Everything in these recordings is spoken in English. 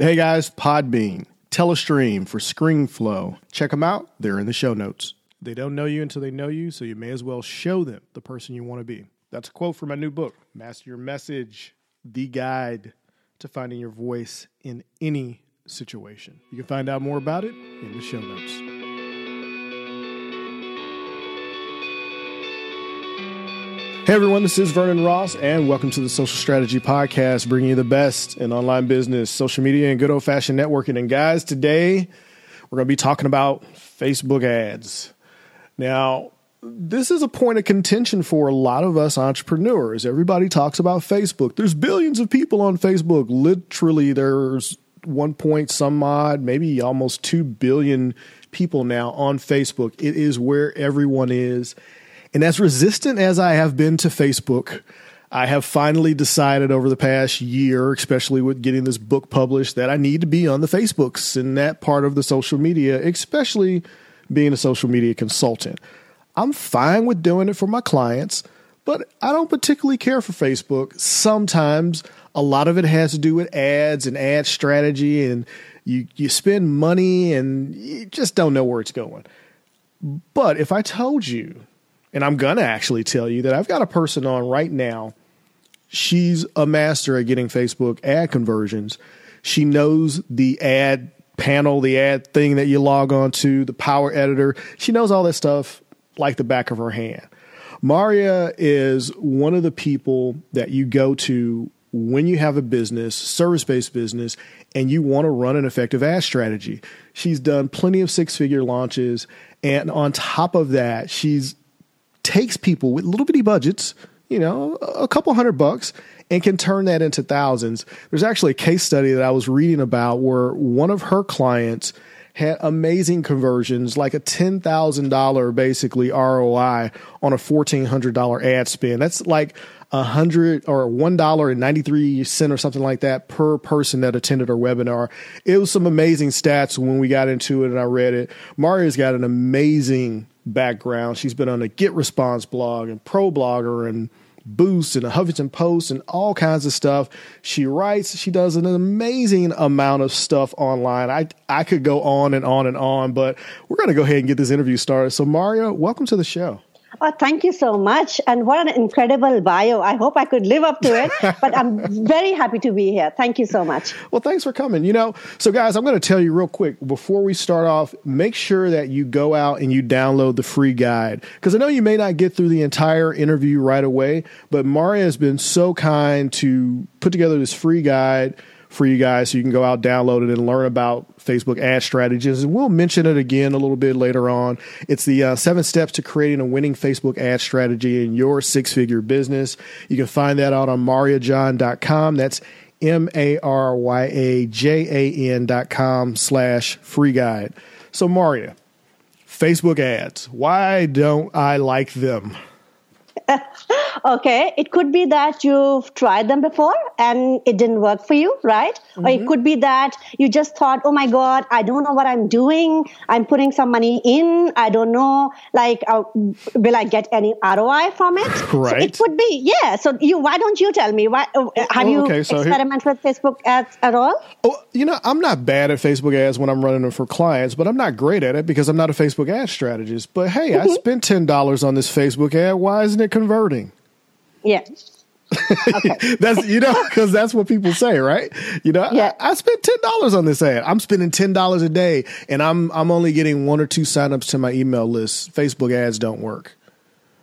Hey guys, Podbean, Telestream for ScreenFlow. Check them out. They're in the show notes. They don't know you until they know you, so you may as well show them the person you want to be. That's a quote from my new book, Master Your Message, the guide to finding your voice in any situation. You can find out more about it in the show notes. Hey everyone, this is Vernon Ross, and welcome to the Social Strategy Podcast, bringing you the best in online business, social media, and good old fashioned networking. And guys, today we're going to be talking about Facebook ads. Now, this is a point of contention for a lot of us entrepreneurs. Everybody talks about Facebook. There's billions of people on Facebook. Literally, there's one point some odd, maybe almost 2 billion people now on Facebook. It is where everyone is. And as resistant as I have been to Facebook, I have finally decided over the past year, especially with getting this book published, that I need to be on the Facebooks and that part of the social media, especially being a social media consultant. I'm fine with doing it for my clients, but I don't particularly care for Facebook. Sometimes a lot of it has to do with ads and ad strategy, and you, you spend money and you just don't know where it's going. But if I told you and I'm to actually tell you that I've got a person on right now. She's a master at getting Facebook ad conversions. She knows the ad panel, the ad thing that you log on to, the power editor. She knows all that stuff like the back of her hand. Maria is one of the people that you go to when you have a business, service based business, and you want to run an effective ad strategy. She's done plenty of six figure launches. And on top of that, she's takes people with little bitty budgets, you know, a couple hundred bucks, and can turn that into thousands. There's actually a case study that I was reading about where one of her clients had amazing conversions, like a $10,000 basically ROI on a $1,400 ad spend. That's like a hundred or one dollar and ninety three cent or something like that per person that attended our webinar. It was some amazing stats when we got into it and I read it. Maria's got an amazing background. She's been on the GetResponse blog and ProBlogger and Boost and the Huffington Post and all kinds of stuff. She writes, she does an amazing amount of stuff online. I I could go on and on and on, but we're going to go ahead and get this interview started. So Mario, welcome to the show. Oh, thank you so much. And what an incredible bio. I hope I could live up to it, but I'm very happy to be here. Thank you so much. Well, thanks for coming. You know, so guys, I'm going to tell you real quick before we start off, make sure that you go out and you download the free guide because I know you may not get through the entire interview right away, but Maria has been so kind to put together this free guide for you guys so you can go out, download it, and learn about Facebook ad strategies. We'll mention it again a little bit later on. It's the uh, seven steps to creating a winning Facebook ad strategy in your six figure business. You can find that out on mariajan.com. That's M A R Y A J A N dot com slash free guide. So, Maria, Facebook ads, why don't I like them? okay, it could be that you've tried them before and it didn't work for you, right? Mm-hmm. Or it mm-hmm. could be that you just thought, oh my God, I don't know what I'm doing. I'm putting some money in. I don't know, like, uh, will I get any ROI from it? Right. So it could be, yeah. So you, why don't you tell me? Why, uh, have oh, okay, you so experimented here, with Facebook ads at all? Oh, you know, I'm not bad at Facebook ads when I'm running them for clients, but I'm not great at it because I'm not a Facebook ad strategist. But hey, mm-hmm. I spent $10 on this Facebook ad. Why isn't it converting? Yeah. Okay. that's you know because that's what people say, right? You know, yeah. I, I spent ten dollars on this ad. I'm spending ten dollars a day, and I'm I'm only getting one or two signups to my email list. Facebook ads don't work.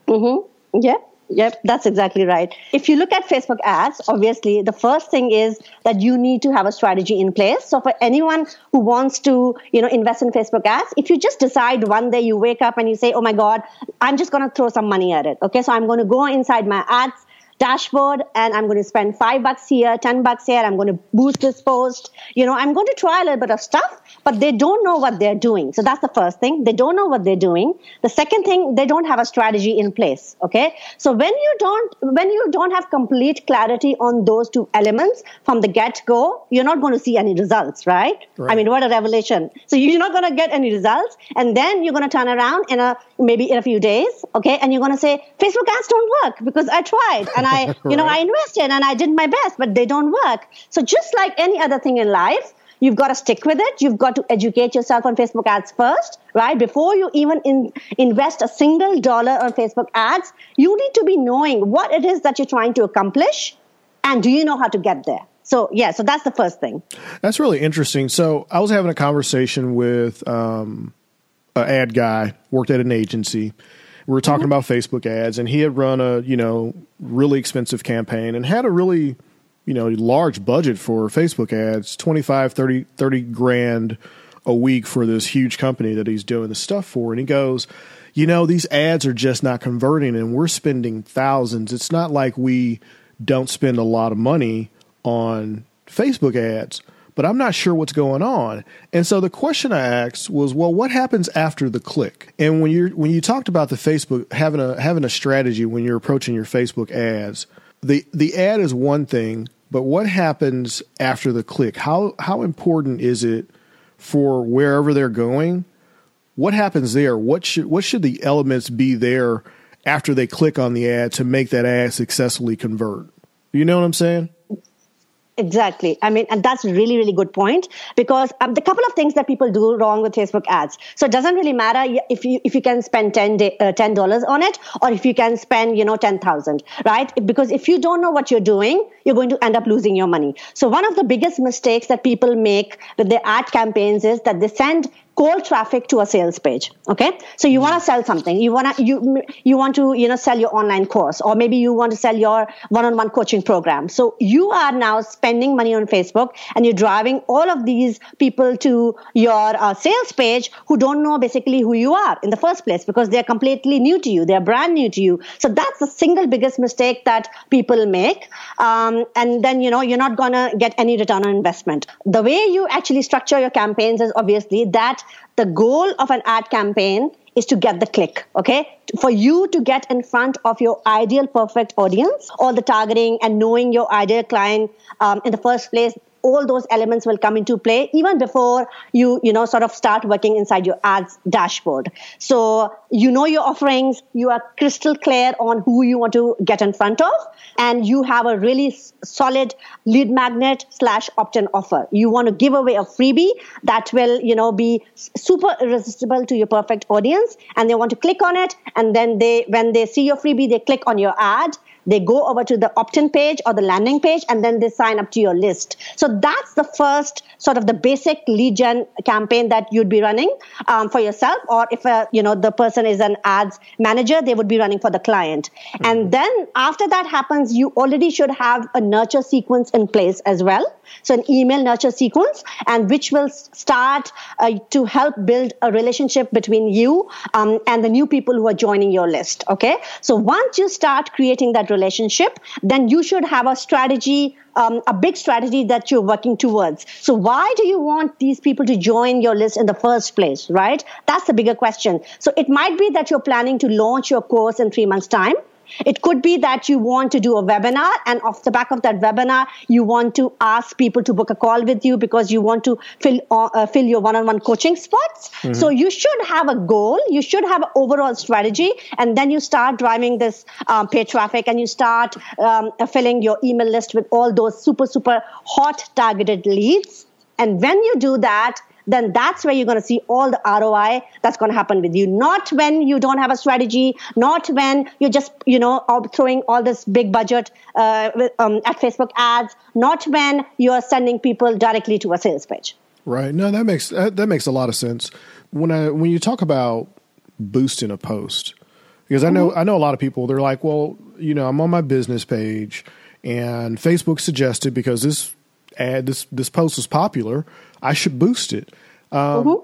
Mm-hmm. Yeah. Yep, that's exactly right. If you look at Facebook ads, obviously the first thing is that you need to have a strategy in place. So for anyone who wants to, you know, invest in Facebook ads, if you just decide one day you wake up and you say, "Oh my god, I'm just going to throw some money at it." Okay? So I'm going to go inside my ads dashboard and I'm going to spend five bucks here, 10 bucks here. I'm going to boost this post. You know, I'm going to try a little bit of stuff, but they don't know what they're doing. So that's the first thing. They don't know what they're doing. The second thing, they don't have a strategy in place. Okay. So when you don't, when you don't have complete clarity on those two elements from the get go, you're not going to see any results, right? right? I mean, what a revelation. So you're not going to get any results. And then you're going to turn around in a, maybe in a few days. Okay. And you're going to say, Facebook ads don't work because I tried and I, you know, I invested and I did my best, but they don't work. So just like any other thing in life, you've got to stick with it. You've got to educate yourself on Facebook ads first, right? Before you even in, invest a single dollar on Facebook ads, you need to be knowing what it is that you're trying to accomplish and do you know how to get there? So, yeah, so that's the first thing. That's really interesting. So, I was having a conversation with um, an ad guy, worked at an agency. We were talking mm-hmm. about Facebook ads, and he had run a, you know, really expensive campaign and had a really you know, large budget for Facebook ads, 25, 30, 30 grand a week for this huge company that he's doing the stuff for. And he goes, you know, these ads are just not converting and we're spending thousands. It's not like we don't spend a lot of money on Facebook ads, but I'm not sure what's going on. And so the question I asked was, well, what happens after the click? And when you're when you talked about the Facebook having a having a strategy when you're approaching your Facebook ads, the the ad is one thing, but what happens after the click? How how important is it for wherever they're going? What happens there? What should what should the elements be there after they click on the ad to make that ad successfully convert? You know what I'm saying? Exactly. I mean, and that's really, really good point because um, the couple of things that people do wrong with Facebook ads. So it doesn't really matter if you if you can spend 10 uh, dollars on it or if you can spend you know ten thousand, right? Because if you don't know what you're doing, you're going to end up losing your money. So one of the biggest mistakes that people make with their ad campaigns is that they send cold traffic to a sales page okay? So you want to sell something. You want to you you want to you know sell your online course or maybe you want to sell your one-on-one coaching program. So you are now spending money on facebook and you're driving all of these people to your uh, sales page who don't know basically who you are in the first place because they're completely new to you. They're brand new to you. So that's the single biggest mistake that people make. Um, and then you know you're not gonna get any return on investment. The way you actually structure your campaigns is obviously that the goal of an ad campaign is to get the click okay? For you to get in front of your ideal perfect audience all the targeting and knowing your ideal client um, in the first place all those elements will come into play even before you you know sort of start working inside your ads dashboard. So you know your offerings you are crystal clear on who you want to get in front of and you have a really solid lead magnet slash opt-in offer. You want to give away a freebie that will you know be super irresistible to your perfect audience and they want to click on it and then they when they see your freebie they click on your ad they go over to the opt-in page or the landing page and then they sign up to your list. So that's the first sort of the basic lead gen campaign that you'd be running um, for yourself. Or if a, uh, you know the person is an ads manager, they would be running for the client. Mm-hmm. And then after that happens, you already should have a nurture sequence in place as well. So an email nurture sequence, and which will start uh, to help build a relationship between you um, and the new people who are joining your list. Okay. So once you start creating that relationship, then you should have a strategy um, a big strategy that you're working towards. So why do you want these people to join your list in the first place, right? That's the bigger question. So it might be that you're planning to launch your course in three months' time. It could be that you want to do a webinar, and off the back of that webinar, you want to ask people to book a call with you because you want to fill uh, fill your one-on-one coaching spots. Mm-hmm. So you should have a goal. You should have an overall strategy, and then you start driving this um, paid traffic, and you start um, filling your email list with all those super super hot targeted leads. And when you do that, then that's where you're going to see all the ROI that's going to happen with you. Not when you don't have a strategy, not when you're just, you know, throwing all this big budget uh, um, at Facebook ads, not when you're sending people directly to a sales page. Right. No, that makes that, that makes a lot of sense. When I when you talk about boosting a post, because I know mm-hmm. I know a lot of people. They're like, well, you know, I'm on my business page, and Facebook suggested because this ad this this post was popular I should boost it. Um, mm-hmm.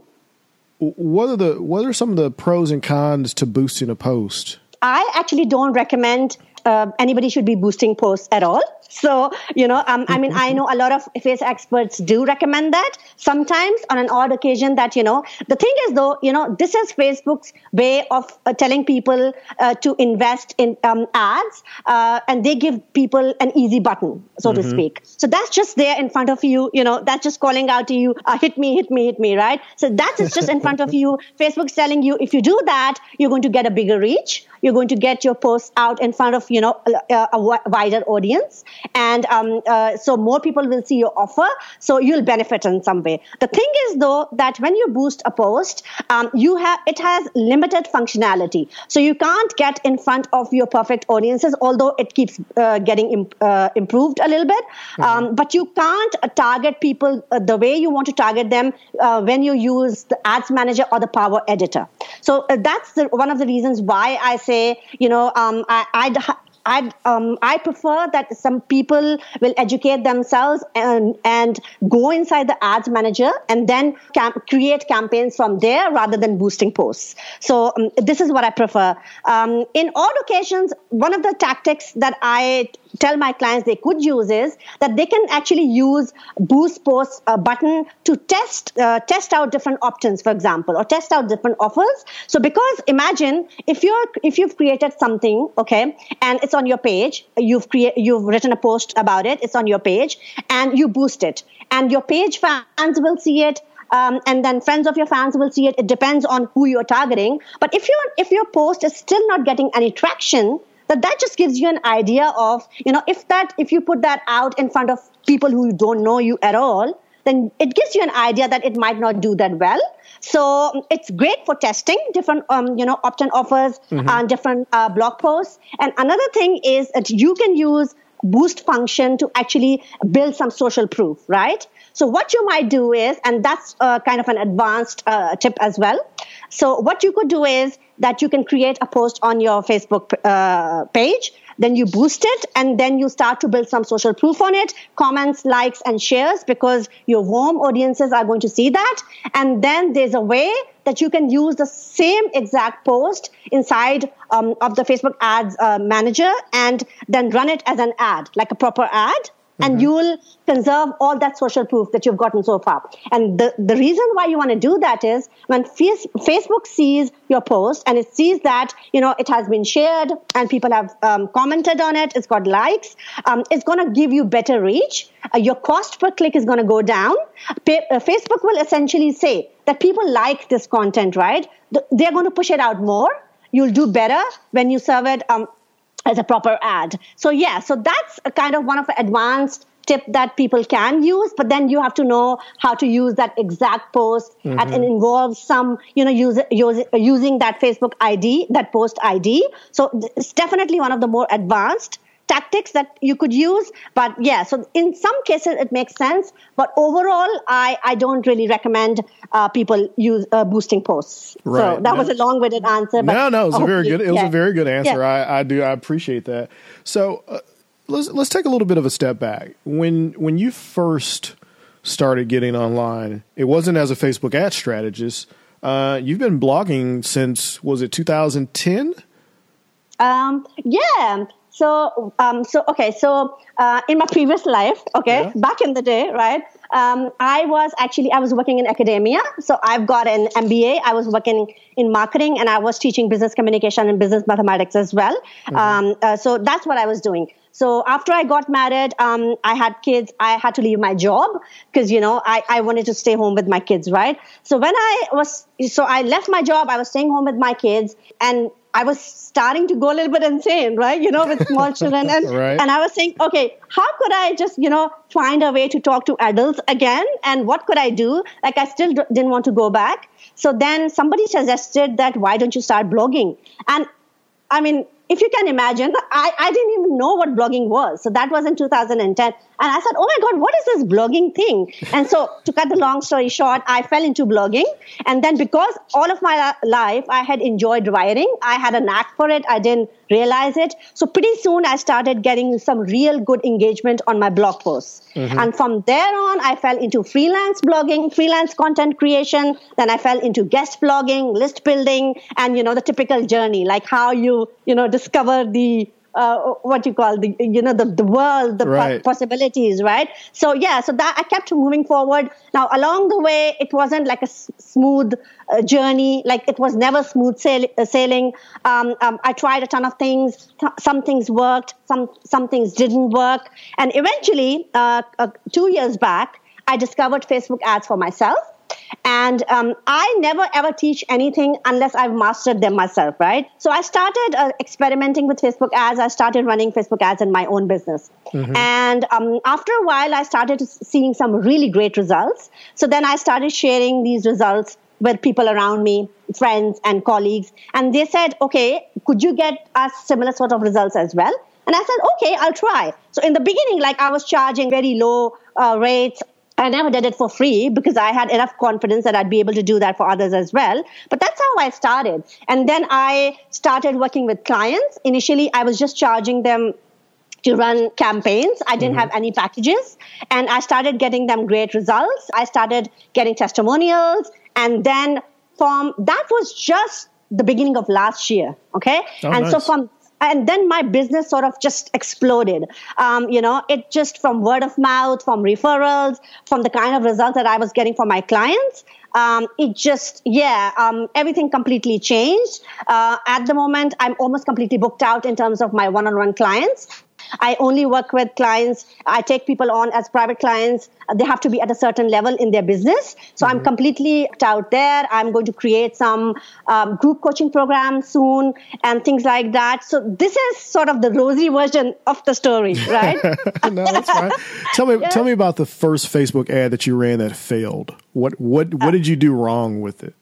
What are the what are some of the pros and cons to boosting a post? I actually don't recommend uh, anybody should be boosting posts at all. So, you know, um, I mean, I know a lot of face experts do recommend that sometimes on an odd occasion that, you know, the thing is though, you know, this is Facebook's way of uh, telling people uh, to invest in um, ads uh, and they give people an easy button, so mm-hmm. to speak. So that's just there in front of you, you know, that's just calling out to you, uh, hit me, hit me, hit me, right? So that is just in front of you. Facebook's telling you if you do that, you're going to get a bigger reach you're going to get your posts out in front of you know a, a wider audience, and um, uh, so more people will see your offer. So you'll benefit in some way. The thing is though that when you boost a post, um, you have it has limited functionality, so you can't get in front of your perfect audiences. Although it keeps uh, getting imp- uh, improved a little bit, mm-hmm. um, but you can't target people uh, the way you want to target them uh, when you use the ads manager or the power editor. So uh, that's the, one of the reasons why I say, you know, um, I, I'd, I um, I prefer that some people will educate themselves and and go inside the ads manager and then cam- create campaigns from there rather than boosting posts. So um, this is what I prefer. Um, in all occasions, one of the tactics that I tell my clients they could use is that they can actually use boost post uh, button to test uh, test out different options for example or test out different offers so because imagine if you're if you've created something okay and it's on your page you've created you've written a post about it it's on your page and you boost it and your page fans will see it um, and then friends of your fans will see it. It depends on who you're targeting. But if you if your post is still not getting any traction, that that just gives you an idea of you know if that if you put that out in front of people who don't know you at all then it gives you an idea that it might not do that well so it's great for testing different um, you know opt-in offers mm-hmm. and different uh, blog posts and another thing is that you can use boost function to actually build some social proof right so what you might do is and that's uh, kind of an advanced uh, tip as well so what you could do is that you can create a post on your Facebook uh, page. Then you boost it and then you start to build some social proof on it, comments, likes, and shares because your warm audiences are going to see that. And then there's a way that you can use the same exact post inside um, of the Facebook ads uh, manager and then run it as an ad, like a proper ad and mm-hmm. you will conserve all that social proof that you've gotten so far. And the, the reason why you want to do that is when Facebook sees your post and it sees that, you know, it has been shared and people have um, commented on it, it's got likes, um, it's going to give you better reach. Uh, your cost per click is going to go down. Pa- uh, Facebook will essentially say that people like this content, right? They're going to push it out more. You'll do better when you serve it um, as a proper ad. So yeah, so that's a kind of one of the advanced tip that people can use, but then you have to know how to use that exact post mm-hmm. and it involves some, you know, use, use, using that Facebook ID, that post ID. So it's definitely one of the more advanced tactics that you could use. But yeah, so in some cases it makes sense. But overall, I, I don't really recommend uh, people use uh, boosting posts. Right. So that no. was a long winded answer. But no, no, it was a very good. It was yeah. a very good answer. Yeah. I, I do. I appreciate that. So uh, let's let's take a little bit of a step back. When when you first started getting online, it wasn't as a Facebook ad strategist. Uh, you've been blogging since was it 2010? Um, yeah. So, um, so okay, so uh, in my previous life, okay, yeah. back in the day, right? Um, I was actually I was working in academia, so I've got an MBA. I was working in marketing, and I was teaching business communication and business mathematics as well. Mm-hmm. Um, uh, so that's what I was doing. So after I got married, um, I had kids. I had to leave my job because you know I, I wanted to stay home with my kids, right? So when I was so I left my job. I was staying home with my kids, and I was starting to go a little bit insane, right? You know, with small children. And, right. and I was saying, okay, how could I just, you know, find a way to talk to adults again? And what could I do? Like, I still didn't want to go back. So then somebody suggested that why don't you start blogging? And I mean, if you can imagine, I, I didn't even know what blogging was. So that was in 2010. And I said, oh my God, what is this blogging thing? And so to cut the long story short, I fell into blogging. And then because all of my life I had enjoyed writing, I had a knack for it. I didn't realize it. So pretty soon I started getting some real good engagement on my blog posts. Mm-hmm. And from there on, I fell into freelance blogging, freelance content creation. Then I fell into guest blogging, list building, and, you know, the typical journey, like how you, you know, discover the uh, what you call the you know the, the world the right. possibilities right? So yeah so that i kept moving forward. Now along the way it wasn't like a s- smooth uh, journey. Like it was never smooth sail- uh, sailing. Um, um, i tried a ton of things. Some things worked. Some some things didn't work. And eventually uh, uh, two years back i discovered facebook ads for myself And um, I never ever teach anything unless I've mastered them myself, right? So I started uh, experimenting with Facebook ads. I started running Facebook ads in my own business. Mm-hmm. And um, after a while, I started seeing some really great results. So then I started sharing these results with people around me, friends and colleagues. And they said, okay, could you get us similar sort of results as well? And I said, okay, I'll try. So in the beginning, like I was charging very low uh, rates. I never did it for free because I had enough confidence that I'd be able to do that for others as well. But that's how I started. And then I started working with clients. Initially, I was just charging them to run campaigns. I didn't mm-hmm. have any packages and I started getting them great results. I started getting testimonials and then from that was just the beginning of last year. Okay. Oh, and nice. so from and then my business sort of just exploded. Um, you know, it just from word of mouth, from referrals, from the kind of results that I was getting from my clients. Um, it just, yeah, um, everything completely changed. Uh, at the moment, I'm almost completely booked out in terms of my one-on-one clients. I only work with clients. I take people on as private clients. They have to be at a certain level in their business. So mm-hmm. I'm completely out there. I'm going to create some um, group coaching programs soon and things like that. So this is sort of the rosy version of the story, right? no, that's fine. Tell me, yeah. tell me about the first Facebook ad that you ran that failed. What what what uh, did you do wrong with it?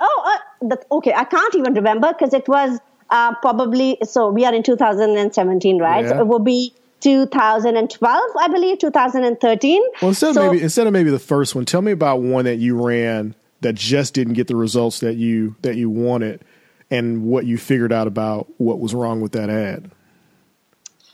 Oh, uh, the, okay. I can't even remember because it was uh, probably so we are in 2017 right? Yeah. so it will be 2012 i believe 2013 well instead so, of maybe instead of maybe the first one tell me about one that you ran that just didn't get the results that you that you wanted and what you figured out about what was wrong with that ad.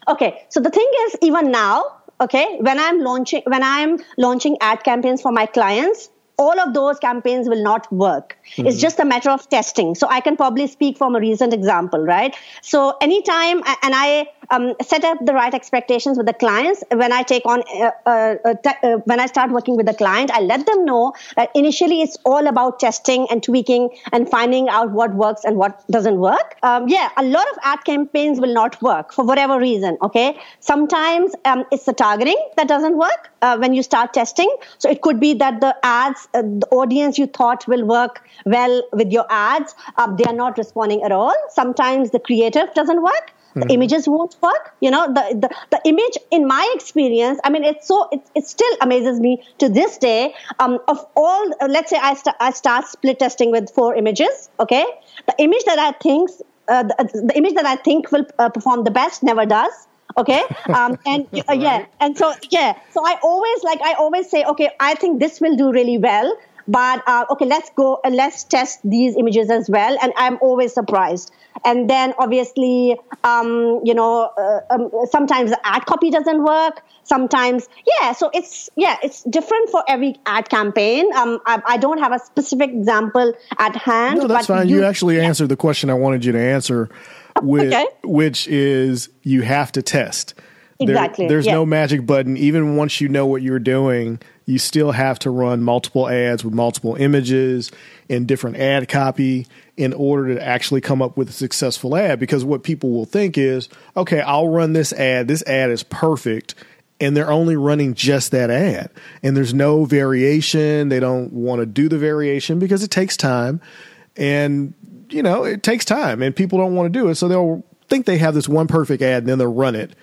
Okay so the thing is even now okay when i'm launching when i'm launching ad campaigns for my clients all of those campaigns will not work. Mm-hmm. It's just a matter of testing. So I can probably speak from a recent example, right? So anytime, and I um, set up the right expectations with the clients when I take on, uh, uh, uh, uh, when I start working with the client, I let them know that initially it's all about testing and tweaking and finding out what works and what doesn't work. Um, yeah, a lot of ad campaigns will not work for whatever reason. Okay. Sometimes um, it's the targeting that doesn't work uh, when you start testing. So it could be that the ads, uh, the audience you thought will work well with your ads, uh, they are not responding at all. Sometimes the creative doesn't work. The mm-hmm. images won't work. You know, the, the, the image, in my experience, I mean, it's so, it, it still amazes me to this day. Um, of all, uh, let's say I, st- I start split testing with four images, okay? The image that I think, uh, the, the, image that I think will uh, perform the best never does okay? Um, and uh, yeah. And so yeah. So i always like i always say okay i think this will do really well. But uh, okay let's go and let's test these images as well. And i'm always surprised. And then obviously um, you know uh, um, sometimes the ad copy doesn't work. Sometimes yeah. So it's yeah it's different for every ad campaign. Um, I, I, don't have a specific example at hand no that's fine. you, you actually yeah. answered the question i wanted you to answer with, okay. which is you have to test. Exactly. There, there's yeah. no magic button. Even once you know what you're doing, you still have to run multiple ads with multiple images and different ad copy in order to actually come up with a successful ad. Because what people will think is, okay, I'll run this ad. This ad is perfect. And they're only running just that ad. And there's no variation. They don't want to do the variation because it takes time. And you know, it takes time and people don't want to do it. So they'll think they have this one perfect ad and then they'll run it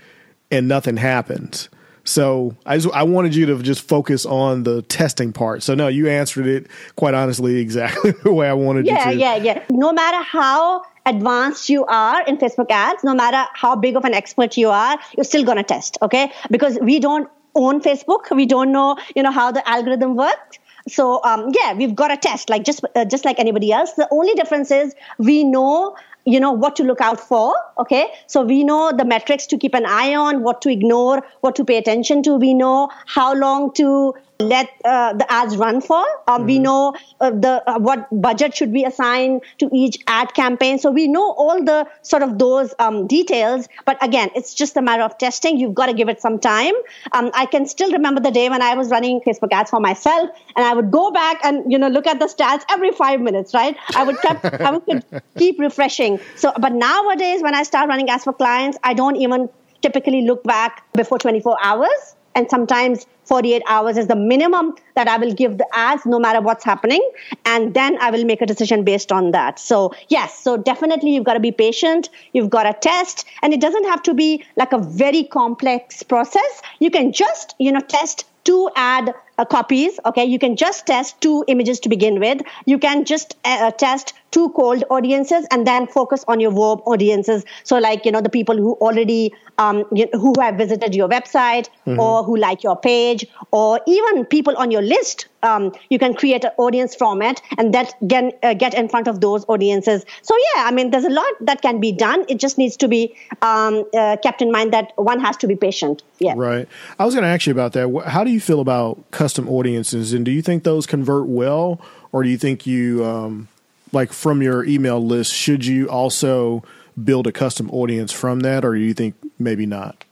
and nothing happens. So I just, I wanted you to just focus on the testing part. So no, you answered it quite honestly exactly the way I wanted yeah, you to. Yeah, yeah, yeah. No matter how advanced you are in Facebook ads, no matter how big of an expert you are, you're still going to test, okay? Because we don't own Facebook. We don't know, you know, how the algorithm works. So um, yeah, we've got a test like just uh, just like anybody else. The only difference is we know you know what to look out for okay so we know the metrics to keep an eye on what to ignore what to pay attention to we know how long to let uh, the ads run for. Um, mm-hmm. We know uh, the uh, what budget should be assigned to each ad campaign. So we know all the sort of those um, details. But again, it's just a matter of testing. You've got to give it some time. Um, I can still remember the day when I was running Facebook ads for myself, and I would go back and you know look at the stats every five minutes. Right? I would keep I would keep refreshing. So, but nowadays when I start running ads for clients, I don't even typically look back before 24 hours and sometimes 48 hours is the minimum that I will give the ads no matter what's happening. And then I will make a decision based on that. So, yes, so definitely you've got to be patient. You've got to test. And it doesn't have to be like a very complex process. You can just, you know, test two ad uh, copies okay you can just test two images to begin with you can just uh, test two cold audiences and then focus on your warm audiences. So like you know the people who already um, you who have visited your website mm-hmm. or who like your page or even people on your list um, you can create an audience from it and that can uh, get in front of those audiences. So yeah i mean there's a lot that can be done. It just needs to be um, uh, kept in mind that one has to be patient. Yeah. Right. I was going to ask you about that. How do you feel about custom audiences? And do you think those convert well or do you think you um, like from your email list should you also build a custom audience from that or do you think maybe not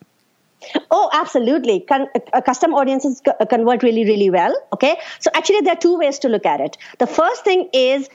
Oh, absolutely. Con- uh, custom audiences convert really, really well. Okay. So actually, there are two ways to look at it. The first thing is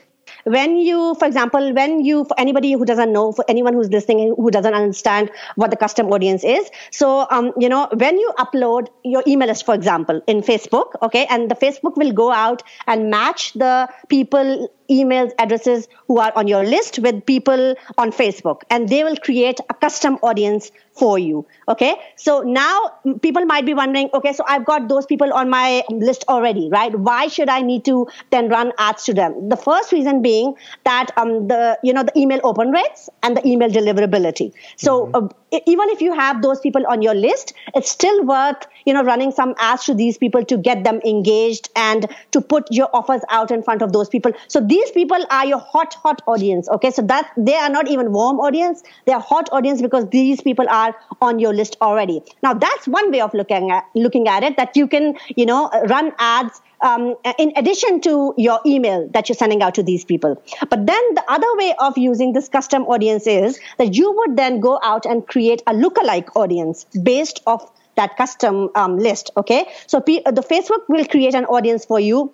when you for example when you for anybody who doesn't know for anyone who's listening who doesn't understand what the custom audience is so um, you know when you upload your email list for example in facebook okay and the facebook will go out and match the people emails addresses who are on your list with people on facebook and they will create a custom audience for you. Okay. So now people might be wondering, okay, so I've got those people on my list already, right? Why should I need to then run ads to them? The first reason being that um, the, you know, the email open rates and the email deliverability. So mm-hmm. uh, even if you have those people on your list, it's still worth, you know, running some ads to these people to get them engaged and to put your offers out in front of those people. So these people are your hot, hot audience. Okay. So that they are not even warm audience. They are hot audience because these people are are on your list already. Now that's one way of looking at looking at it that you can you know run ads um, in addition to your email that you're sending out to these people. But then the other way of using this custom audience is that you would then go out and create a lookalike audience based off that custom um, list. Okay, so P- the Facebook will create an audience for you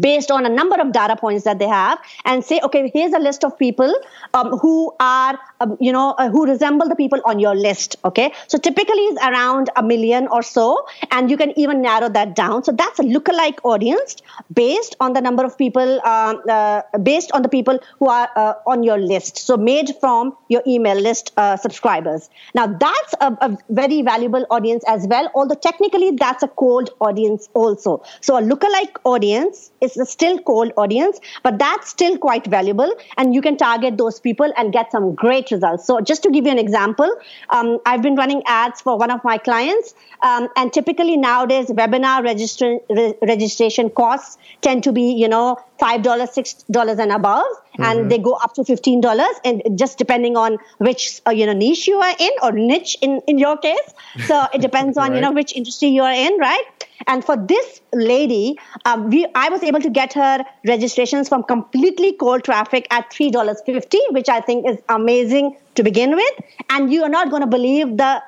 based on a number of data points that they have and say okay here's a list of people um, who are you know uh, who resemble the people on your list okay? So typically is around a million or so and you can even narrow that down. So that's a lookalike audience based on the number of people um, uh, based on the people who are uh, on your list. So made from your email list uh, subscribers. Now that's a, a very valuable audience as well although technically that's a cold audience also. So a lookalike audience is a still cold audience, but that's still quite valuable. And you can target those people and get some great results. So just to give you an example, um, I've been running ads for one of my clients. Um, and typically nowadays, webinar registra- re- registration costs tend to be, you know, $5, $6 and above. Mm-hmm. And they go up to $15 and just depending on which, uh, you know, niche you are in or niche in, in your case. So it depends on, right. you know, which industry you are in, right? And for this lady, um, we, I was able to get her registrations from completely cold traffic at $3.50, which I think is amazing to begin with. And you are not going to believe the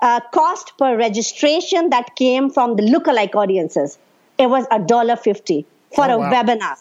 uh, cost per registration that came from the lookalike audiences. It was a dollar fifty for oh, a wow. webinar.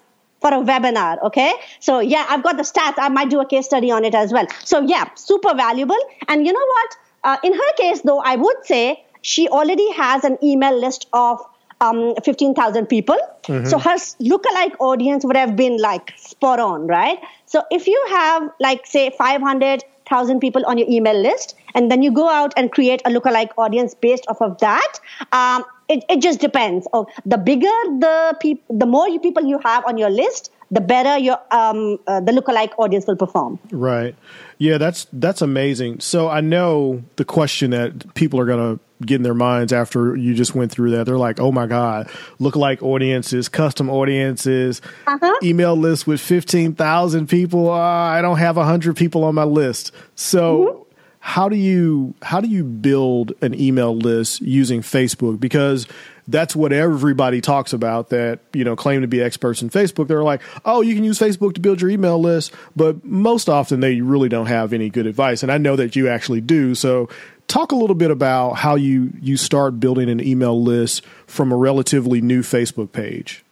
For a webinar, okay? So yeah, I've got the stats. I might do a case study on it as well. So yeah, super valuable. And you know what? Uh, in her case, though, I would say she already has an email list of um, 15,000 people. Mm-hmm. So her lookalike audience would have been like spot on, right? So if you have like say 500,000 people on your email list, and then you go out and create a lookalike audience based off of that, um, it, it just depends. Oh, the bigger the people, the more you people you have on your list, the better your um, uh, the lookalike audience will perform. Right. Yeah, that's that's amazing. So I know the question that people are going to get in their minds after you just went through that. They're like, "Oh my god, lookalike audiences, custom audiences, uh-huh. email list with fifteen thousand people. Uh, I don't have hundred people on my list." So. Mm-hmm how do you how do you build an email list using Facebook? Because that's what everybody talks about that you know claim to be experts in Facebook. They're like, oh, you can use Facebook to build your email list, but most often they really don't have any good advice. And I know that you actually do. So talk a little bit about how you you start building an email list from a relatively new Facebook page.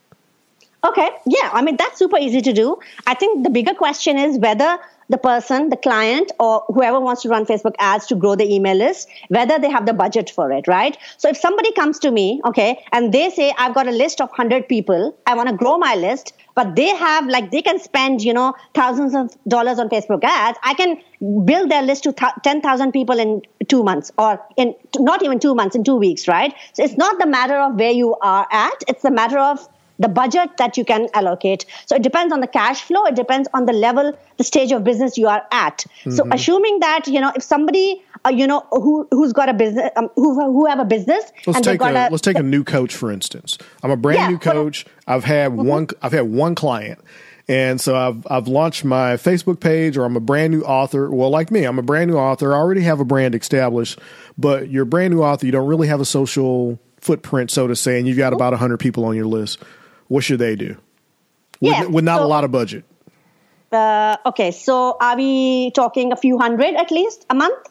Okay, yeah, I mean that's super easy to do. I think the bigger question is whether the person, the client, or whoever wants to run Facebook ads to grow the email list, whether they have the budget for it, right? So if somebody comes to me, okay, and they say, I've got a list of 100 people, I want to grow my list, but they have like they can spend you know thousands of dollars on facebook ads i can build their list to th- 10000 people in two months or in not even two months in two weeks right so it's not the matter of where you are at it's the matter of the budget that you can allocate. So it depends on the cash flow. It depends on the level, the stage of business you are at. Mm-hmm. So assuming that you know if somebody uh, you know who who's got a business um, who who have a business let's take a, a, let's take a new coach for instance. I'm a brand yeah, new coach. I've had mm-hmm. one I've had one client. And so I've I've launched my Facebook page, or I'm a brand new author. Well, like me, I'm a brand new author. I already have a brand established, but you're a brand new author. You don't really have a social footprint, so to say, and you've got about 100 people on your list what should they do? With, yeah, with not so, a lot of budget. Uh, okay, so are we talking a few hundred at least a month?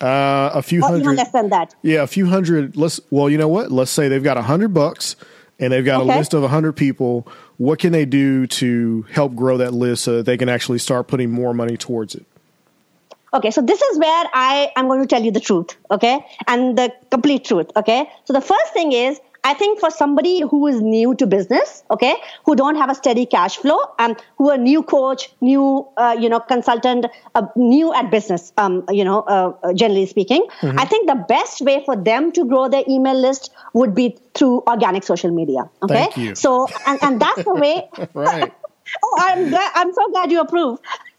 Uh, a few or hundred. Less than that. Yeah, a few hundred. Let's. Well, you know what? Let's say they've got a hundred bucks and they've got okay. a list of a hundred people. What can they do to help grow that list so that they can actually start putting more money towards it? Okay, so this is where I am going to tell you the truth, okay, and the complete truth, okay. So the first thing is I think for somebody who is new to business, okay, who don't have a steady cash flow, um, who are new coach, new, uh, you know, consultant, uh, new at business, um, you know, uh, uh, generally speaking, mm-hmm. I think the best way for them to grow their email list would be through organic social media. Okay, so and, and that's the way. right. oh, I'm glad. I'm so glad you approve.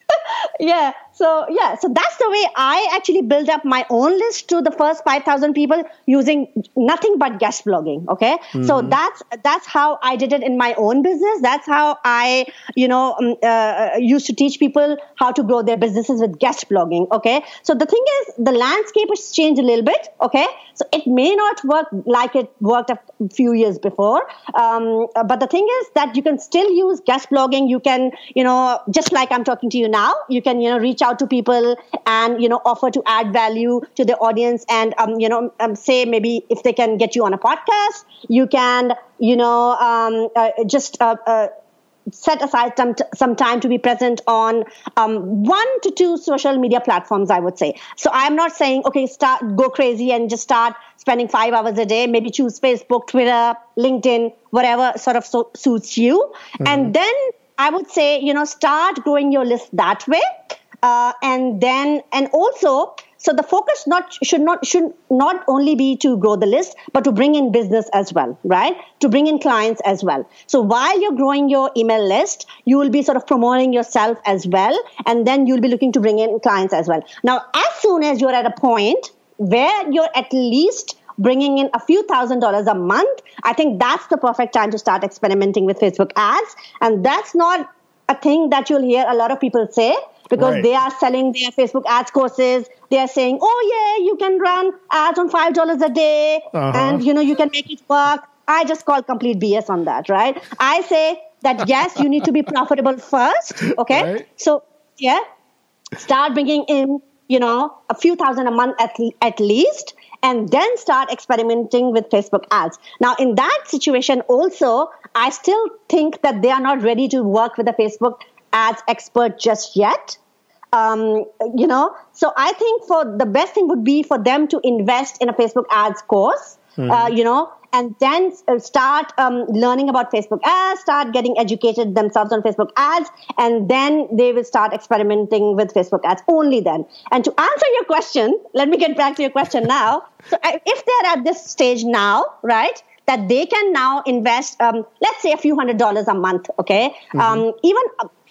yeah so yeah so that's the way i actually build up my own list to the first 5000 people using nothing but guest blogging okay? Mm-hmm. so that's that's how i did it in my own business. That's how i you know um, uh, used to teach people how to grow their businesses with guest blogging okay? So the thing is the landscape has changed a little bit okay? So it may not work like it worked a few years before um, but the thing is that you can still use guest blogging. You can you know just like i'm talking to you now you can you know reach out to people and you know offer to add value to the audience and um, you know um, say maybe if they can get you on a podcast you can you know um, uh, just uh, uh, set aside some, t- some time to be present on um, one to two social media platforms i would say so i'm not saying okay start go crazy and just start spending five hours a day maybe choose facebook twitter linkedin whatever sort of so- suits you mm-hmm. and then I would say, you know, start growing your list that way. Uh, and then, and also, so the focus not should not should not only be to grow the list, but to bring in business as well, right? To bring in clients as well. So while you're growing your email list, you will be sort of promoting yourself as well, and then you'll be looking to bring in clients as well. Now, as soon as you're at a point where you're at least bringing in a few thousand dollars a month, I think that's the perfect time to start experimenting with Facebook ads. And that's not a thing that you'll hear a lot of people say because right. they are selling their Facebook ads courses. They are saying, "Oh yeah, you can run ads on five dollars a day, uh-huh. and you know you can make it work." I just call complete BS on that, right? I say that yes, you need to be profitable first, okay? Right. So yeah, start bringing in you know a few thousand a month at, at least and then start experimenting with Facebook ads. Now, in that situation, also, I still think that they are not ready to work with a Facebook ads expert just yet. Um, you know, so I think for the best thing would be for them to invest in a Facebook ads course. Mm-hmm. Uh, you know, and then uh, start um, learning about Facebook ads, start getting educated themselves on Facebook ads, and then they will start experimenting with Facebook ads only then. And to answer your question, let me get back to your question now. So if they're at this stage now, right, that they can now invest, um, let's say a few hundred dollars a month, okay? Mm-hmm. Um, even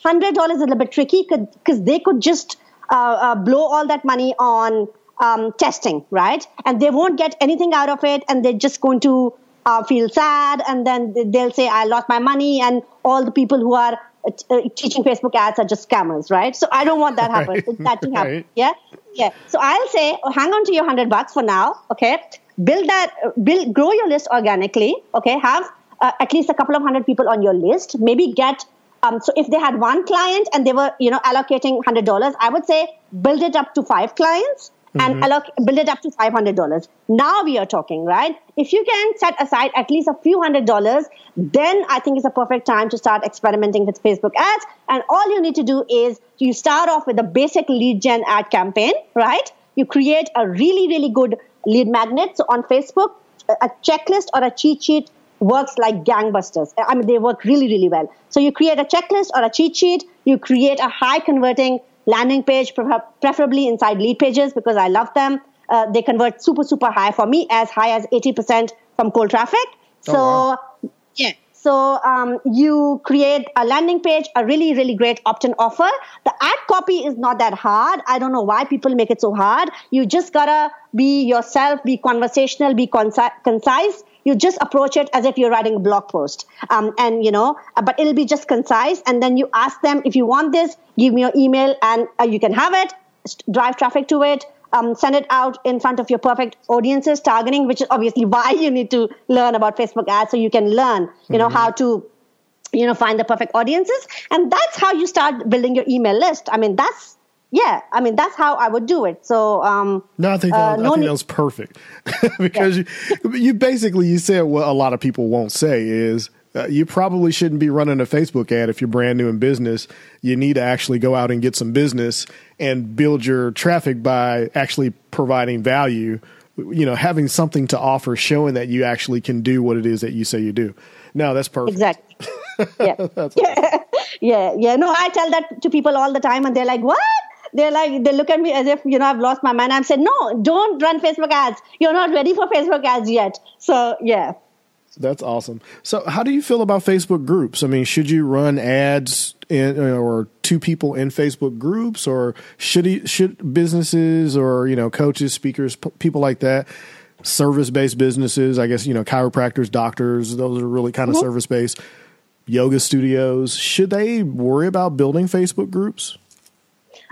hundred dollars is a little bit tricky because they could just uh, uh, blow all that money on um, testing, right? And they won't get anything out of it, and they're just going to uh, feel sad, and then they'll say, "I lost my money," and all the people who are uh, teaching Facebook ads are just scammers, right? So I don't want that happen. Right. That to happen. Right. Yeah, yeah. So I'll say, oh, hang on to your hundred bucks for now, okay? Build that, build, grow your list organically, okay? Have uh, at least a couple of hundred people on your list. Maybe get um, so if they had one client and they were, you know, allocating hundred dollars, I would say build it up to five clients and mm-hmm. build it up to $500. Now we are talking, right? If you can set aside at least a few hundred dollars, then I think it's a perfect time to start experimenting with Facebook ads. And all you need to do is you start off with a basic lead gen ad campaign, right? You create a really, really good lead magnet. So on Facebook, a checklist or a cheat sheet works like gangbusters. I mean, they work really, really well. So you create a checklist or a cheat sheet, you create a high converting landing page, preferably inside Leadpages because I love them. Uh, they convert super, super high for me, as high as 80% from cold traffic. Oh, so, wow. yeah. So um, you create a landing page, a really, really great opt-in offer. The ad copy is not that hard. I don't know why people make it so hard. You just gotta be yourself, be conversational, be concise you just approach it as if you're writing a blog post. Um, and you know but it'll be just concise. And then you ask them if you want this give me your email and uh, you can have it. Drive traffic to it. Um, send it out in front of your perfect audiences targeting which is obviously why you need to learn about facebook ads so you can learn you know mm-hmm. how to you know find the perfect audiences. And that's how you start building your email list. I mean that's yeah, I mean that's how I would do it. So um, no, I think that, uh, no I think that was perfect because yeah. you, you basically you said what a lot of people won't say is uh, you probably shouldn't be running a Facebook ad if you're brand new in business. You need to actually go out and get some business and build your traffic by actually providing value. You know, having something to offer, showing that you actually can do what it is that you say you do. No, that's perfect. Exactly. Yeah. yeah. yeah. Yeah. No, I tell that to people all the time, and they're like, "What? They're like they look at me as if you know I've lost my mind. I'm saying no, don't run Facebook ads. You're not ready for Facebook ads yet. So yeah. That's awesome. So, how do you feel about Facebook groups? I mean, should you run ads in, or two people in Facebook groups, or should he, should businesses or you know coaches, speakers, p- people like that, service based businesses? I guess you know chiropractors, doctors. Those are really kind of mm-hmm. service based. Yoga studios. Should they worry about building Facebook groups?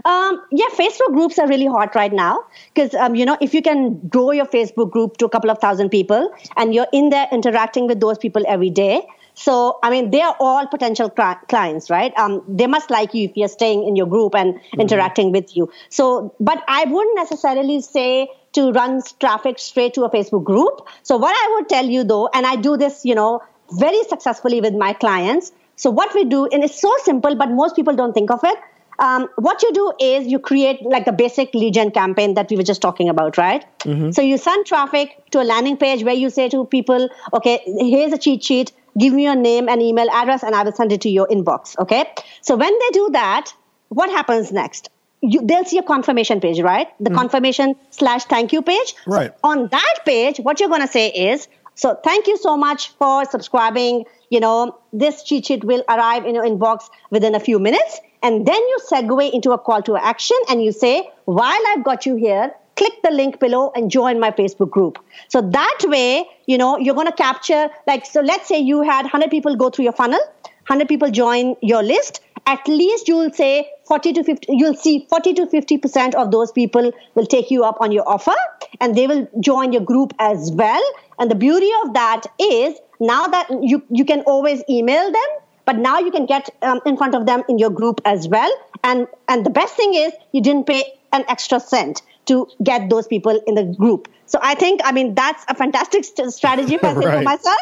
Um, yeah, Facebook groups are really hot right now because um, you know if you can grow your Facebook group to a couple of thousand people and you're in there interacting with those people every day. So I mean, they are all potential clients, right? Um, they must like you if you're staying in your group and mm-hmm. interacting with you. So, but I wouldn't necessarily say to run traffic straight to a Facebook group. So what I would tell you though, and I do this, you know, very successfully with my clients. So what we do, and it's so simple, but most people don't think of it um, what you do is you create like the basic lead gen campaign that we were just talking about, right? Mm-hmm. So you send traffic to a landing page where you say to people, okay, here's a cheat sheet. Give me your name and email address, and I will send it to your inbox. Okay. So when they do that, what happens next? You, they'll see a confirmation page, right? The mm confirmation slash thank you page. Right. So on that page, what you're going to say is, so thank you so much for subscribing. You know, this cheat sheet will arrive in your inbox within a few minutes. And then you segue into a call to action and you say, while I've got you here, click the link below and join my Facebook group. So that way, you know, you're going to capture, like, so let's say you had 100 people go through your funnel, 100 people join your list. At least you'll say 40 to 50, you'll see 40 to 50% of those people will take you up on your offer and they will join your group as well. And the beauty of that is now that you, you can always email them but now you can get um, in front of them in your group as well. And and the best thing is you didn't pay an extra cent to get those people in the group. So i think i mean that's a fantastic st- strategy for, right. for myself.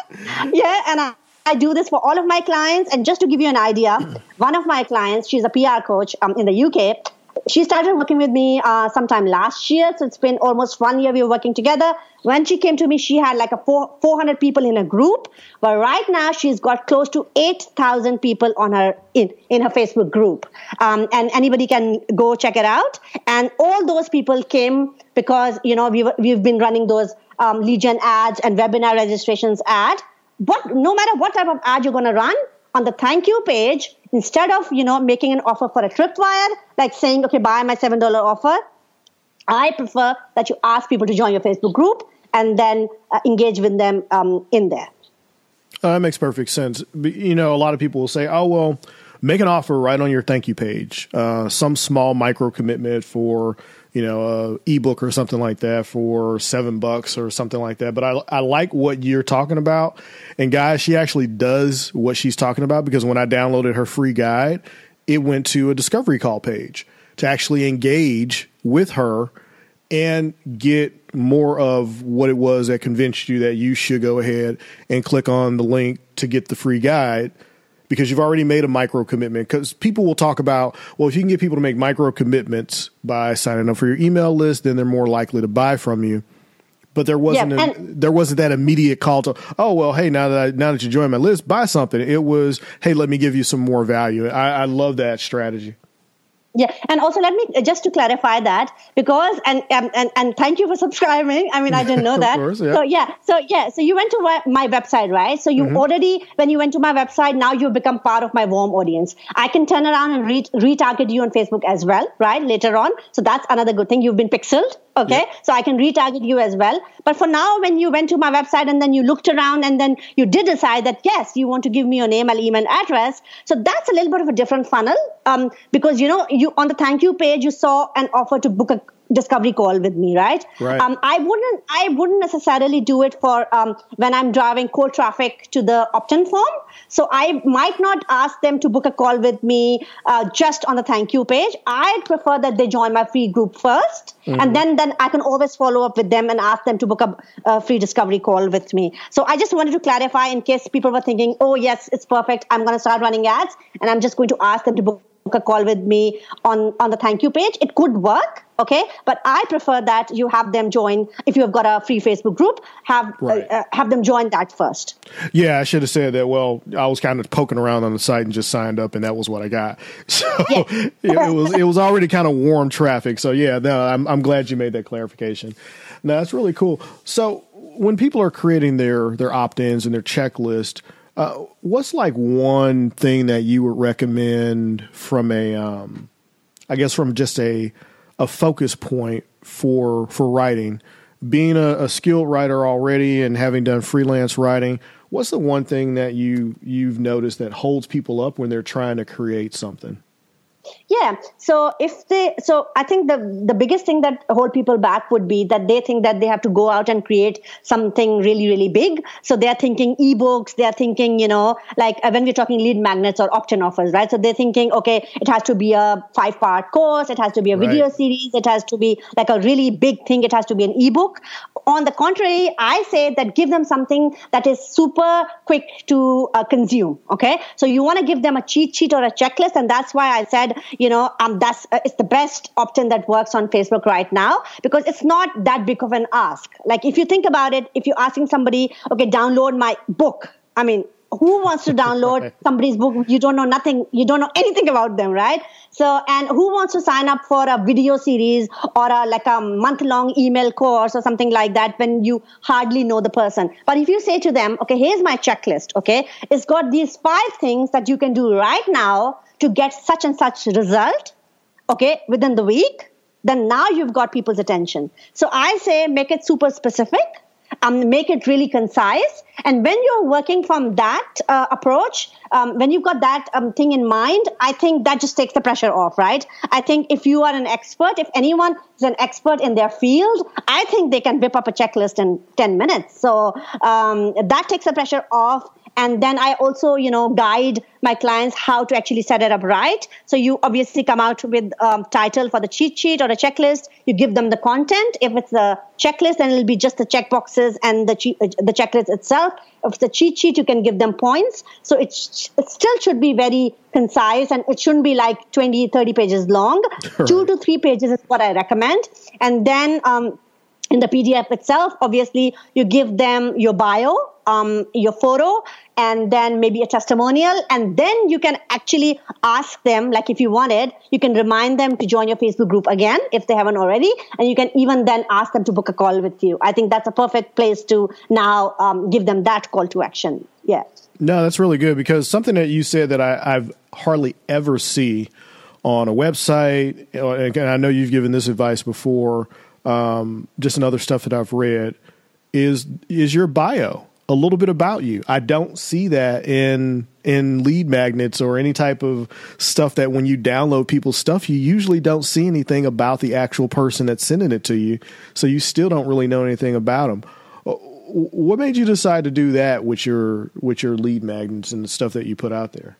Yeah and I, I do this for all of my clients. And just to give you an idea one of my clients she's a pr coach um, in the uk she started working with me uh, sometime last year. So it's been almost one year we were working together. When she came to me, she had like a four, 400 people in a group. But right now, she's got close to 8,000 people on her in, in her Facebook group. Um, and anybody can go check it out. And all those people came because, you know, we've, we've been running those um, gen ads and webinar registrations ad. But no matter what type of ad you're going to run, on the thank you page, instead of, you know, making an offer for a tripwire, like saying, okay, buy my $7 offer, I prefer that you ask people to join your Facebook group and then uh, engage with them um, in there. Uh, that makes perfect sense. You know, a lot of people will say, oh, well, make an offer right on your thank you page, uh, some small micro commitment for you know, a ebook or something like that for seven bucks or something like that. But I, I like what you're talking about. And guys, she actually does what she's talking about because when I downloaded her free guide, it went to a discovery call page to actually engage with her and get more of what it was that convinced you that you should go ahead and click on the link to get the free guide because you've already made a micro commitment. Because people will talk about, well, if you can get people to make micro commitments by signing up for your email list, then they're more likely to buy from you. But there wasn't Yeah, a, there wasn't that immediate call to, oh well, hey, now that I, now that you join my list, buy something. It was, hey, let me give you some more value. I, I love that strategy. Yeah, and also let me just to clarify that because and um, and and thank you for subscribing. I mean, I didn't know Of that. course, yeah. So yeah, so yeah, so you went to my- website, right? So you already when you went to my website, now you've become part of my warm audience. I can turn around and re- retarget you on Facebook as well, right? Later on, so that's another good thing. You've been pixeled, okay? So I can retarget you as well. But for now, when you went to my website and then you looked around and then you did decide that yes, you want to give me your name, and email address. So that's a little bit of a different funnel um, because you know you on the thank you page you saw an offer to book a discovery call with me right? Right. um, i wouldn't i wouldn't necessarily do it for um, when i'm driving cold traffic to the opt-in form. So i might not ask them to book a call with me uh, just on the thank you page. I'd prefer that they join my free group 1st and then then i can always follow up with them and ask them to book a, a free discovery call with me. So i just wanted to clarify in case people were thinking oh yes it's perfect. I'm going to start running ads and i'm just going to ask them to book a call with me on on the thank you page it could work okay but i prefer that you have them join if you have got a free facebook group have Right. uh, uh, have them join that first Yeah, I should have said that. Well, I was kind of poking around on the site and just signed up, and that was what I got. So Yeah. it, it was it was already kind of warm traffic. So yeah, no, I'm I'm glad you made that clarification. No, that's really cool. So when people are creating their their opt-ins and their checklist, uh, what's like one thing that you would recommend from a, um, I guess from just a a focus point for for writing? Being a, a skilled writer already and having done freelance writing, what's the one thing that you you've noticed that holds people up when they're trying to create something? Yeah. So if they, so I think the the biggest thing that hold people back would be that they think that they have to go out and create something really really big. So they are thinking ebooks. They are thinking, you know, like uh, when we're talking lead magnets or opt-in offers, right? So they're thinking, okay, it has to be a five part course. It has to be a video Right. series. It has to be like a really big thing. It has to be an ebook. On the contrary, I say that give them something that is super quick to uh, consume. Okay, so you want to give them a cheat sheet or a checklist, and that's why I said, you know, um, that's uh, it's the best opt-in that works on Facebook right now because it's not that big of an ask. Like if you think about it, if you're asking somebody, okay, download my book. I mean, who wants to download somebody's book? You don't know nothing. You don't know anything about them right? So and who wants to sign up for a video series or a like a month long email course or something like that when you hardly know the person? But if you say to them okay here's my checklist okay? It's got these five things that you can do right now to get such and such result okay within the week then now you've got people's attention. So i say make it super specific um, make it really concise. And when you're working from that uh, approach um, when you've got that um, thing in mind i think that just takes the pressure off right? I think if you are an expert if anyone is an expert in their field i think they can whip up a checklist in 10 minutes. So um, that takes the pressure off and then i also you know guide my clients how to actually set it up right. So you obviously come out with um, title for the cheat sheet or a checklist. You give them the content. If it's a checklist then it'll be just the checkboxes and the che- uh, the checklist itself. If it's a cheat sheet you can give them points. So it, sh- it still should be very concise and it shouldn't be like 20 30 pages long. Two to three pages is what i recommend. And then um, in the PDF itself, obviously, you give them your bio, um, your photo, and then maybe a testimonial. And then you can actually ask them, like if you wanted, you can remind them to join your Facebook group again if they haven't already. And you can even then ask them to book a call with you. I think that's a perfect place to now um, give them that call to action. Yeah. No, that's really good because something that you said that I, I've hardly ever see on a website, you and I know you've given this advice before, um, just in other stuff that I've read, is is your bio a little bit about you. I don't see that in in lead magnets or any type of stuff that when you download people's stuff, you usually don't see anything about the actual person that's sending it to you. So you still don't really know anything about them what made you decide to do that with your with your lead magnets and the stuff that you put out there?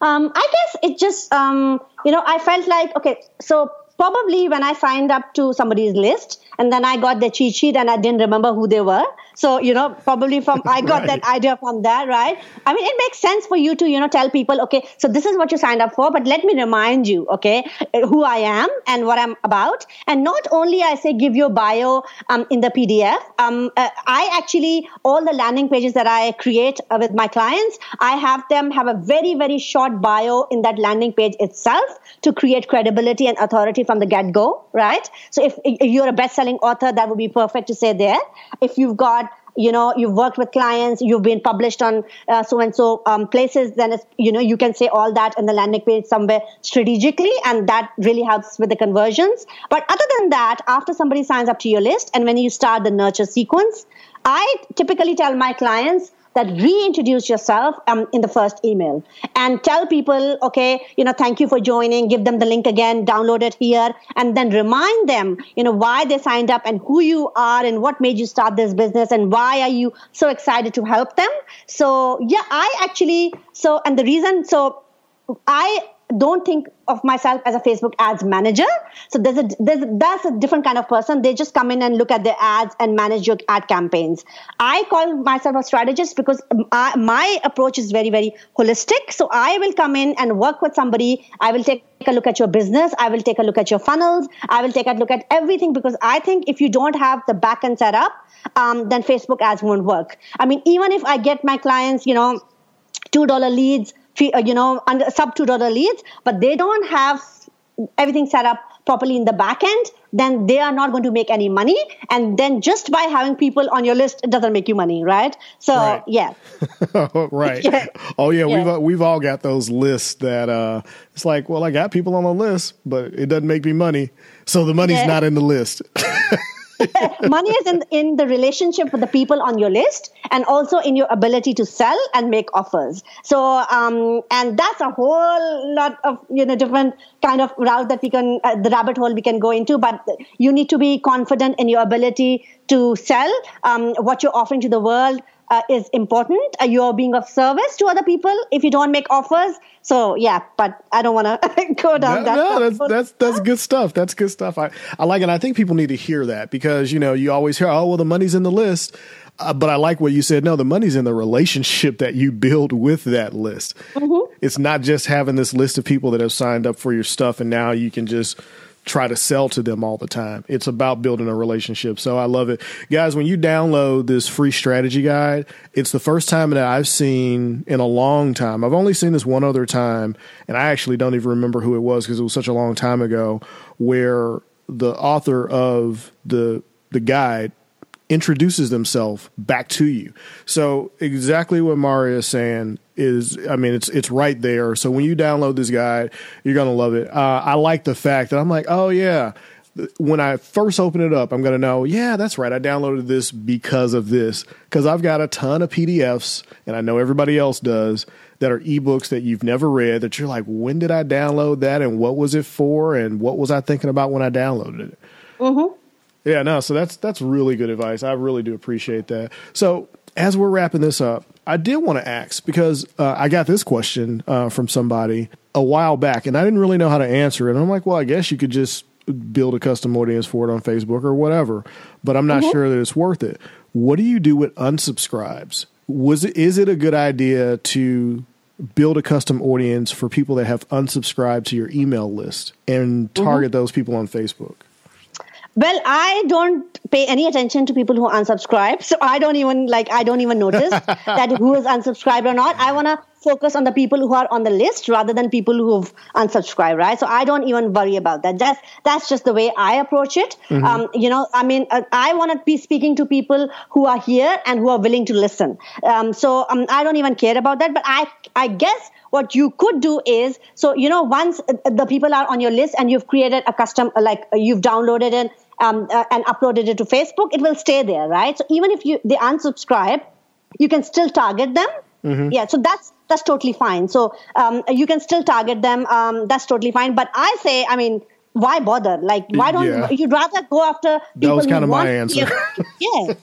Um, I guess it just, um, you know, I felt like, okay, so probably when I signed up to somebody's list and then I got the cheat sheet and I didn't remember who they were. So, you know, probably from, I got right. that idea from that, right? I mean, it makes sense for you to, you know, tell people, okay, so this is what you signed up for, but let me remind you, okay, who I am and what I'm about. And not only I say give your bio um, in the PDF, um, uh, I actually, all the landing pages that I create uh, with my clients, I have them have a very, very short bio in that landing page itself to create credibility and authority from the get go, right? So if, if you're a best selling author, that would be perfect to say there. If you've got you know you've worked with clients you've been published on uh, so and so um, places then you know you can say all that in the landing page somewhere strategically and that really helps with the conversions. But other than that after somebody signs up to your list and when you start the nurture sequence i typically tell my clients that reintroduce yourself um, in the first email. And tell people, okay, you know, thank you for joining, give them the link again, download it here, and then remind them, you know, why they signed up and who you are and what made you start this business and why are you so excited to help them. So, yeah, I actually, so, and the reason, so I don't think of myself as a Facebook ads manager. So there's a, there's that's a different kind of person. They just come in and look at the ads and manage your ad campaigns. I call myself a strategist because my, my approach is very, very holistic. So I will come in and work with somebody. I will take a look at your business. I will take a look at your funnels. I will take a look at everything because I think if you don't have the back end set up, um, then Facebook ads won't work. I mean, even if I get my clients, you know, $2 leads, uh, you know, under sub two dollar leads, but they don't have everything set up properly in the back end, then they are not going to make any money. And then just by having people on your list, it doesn't make you money, right? So right. yeah, right. yeah. Oh yeah, yeah, we've uh, we've all got those lists that uh, it's like, well, I got people on the list, but it doesn't make me money, so the money's yeah. not in the list. money is in, in the relationship with the people on your list and also in your ability to sell and make offers. So, um, and that's a whole lot of, you know, different kind of route that we can, uh, the rabbit hole we can go into, but you need to be confident in your ability to sell um, what you're offering to the world uh, is important. Uh, you're being of service to other people if you don't make offers. So yeah, but I don't want to go down no, that. No, that's that's that's good stuff. That's good stuff. I I like it. I think people need to hear that because you know you always hear oh well the money's in the list. Uh, but I like what you said. No, the money's in the relationship that you build with that list. Mm-hmm. It's not just having this list of people that have signed up for your stuff and now you can just try to sell to them all the time. It's about building a relationship. So I love it. Guys, when you download this free strategy guide, it's the first time that I've seen in a long time. I've only seen this one other time, and I actually don't even remember who it was because it was such a long time ago, where the author of the the guide introduces themselves back to you. So exactly what Maria is saying is, I mean, it's it's right there. So when you download this guide, you're gonna love it. Uh, I like the fact that I'm like, oh yeah. When I first open it up, I'm gonna know, yeah, that's right. I downloaded this because of this because I've got a ton of PDFs, and I know everybody else does that are ebooks that you've never read. That you're like, when did I download that, and what was it for, and what was I thinking about when I downloaded it? Mm-hmm. Yeah, no, so that's that's really good advice. I really do appreciate that. So as we're wrapping this up, I did want to ask because uh, I got this question uh, from somebody a while back, and I didn't really know how to answer it. And I'm like, well, I guess you could just build a custom audience for it on Facebook or whatever, but I'm not mm-hmm. sure that it's worth it. What do you do with unsubscribes? Was it is it a good idea to build a custom audience for people that have unsubscribed to your email list and target mm-hmm. those people on Facebook? Well, I don't pay any attention to people who unsubscribe. So I don't even like I don't even notice that who is unsubscribed or not. I want to focus on the people who are on the list rather than people who've unsubscribed, right? So I don't even worry about that. That's that's just the way I approach it. Mm-hmm. Um, you know, I mean, uh, I want to be speaking to people who are here and who are willing to listen. Um, so um, I don't even care about that. But I I guess what you could do is so you know once the people are on your list and you've created a custom like you've downloaded it um, uh, and uploaded it to Facebook, it will stay there, right? So even if you they unsubscribe, you can still target them. Mm-hmm. Yeah, so that's that's totally fine. So um, you can still target them. Um, that's totally fine. But I say, I mean, why bother? Like, why don't yeah. you'd rather go after people? That was kind of my answer. yeah,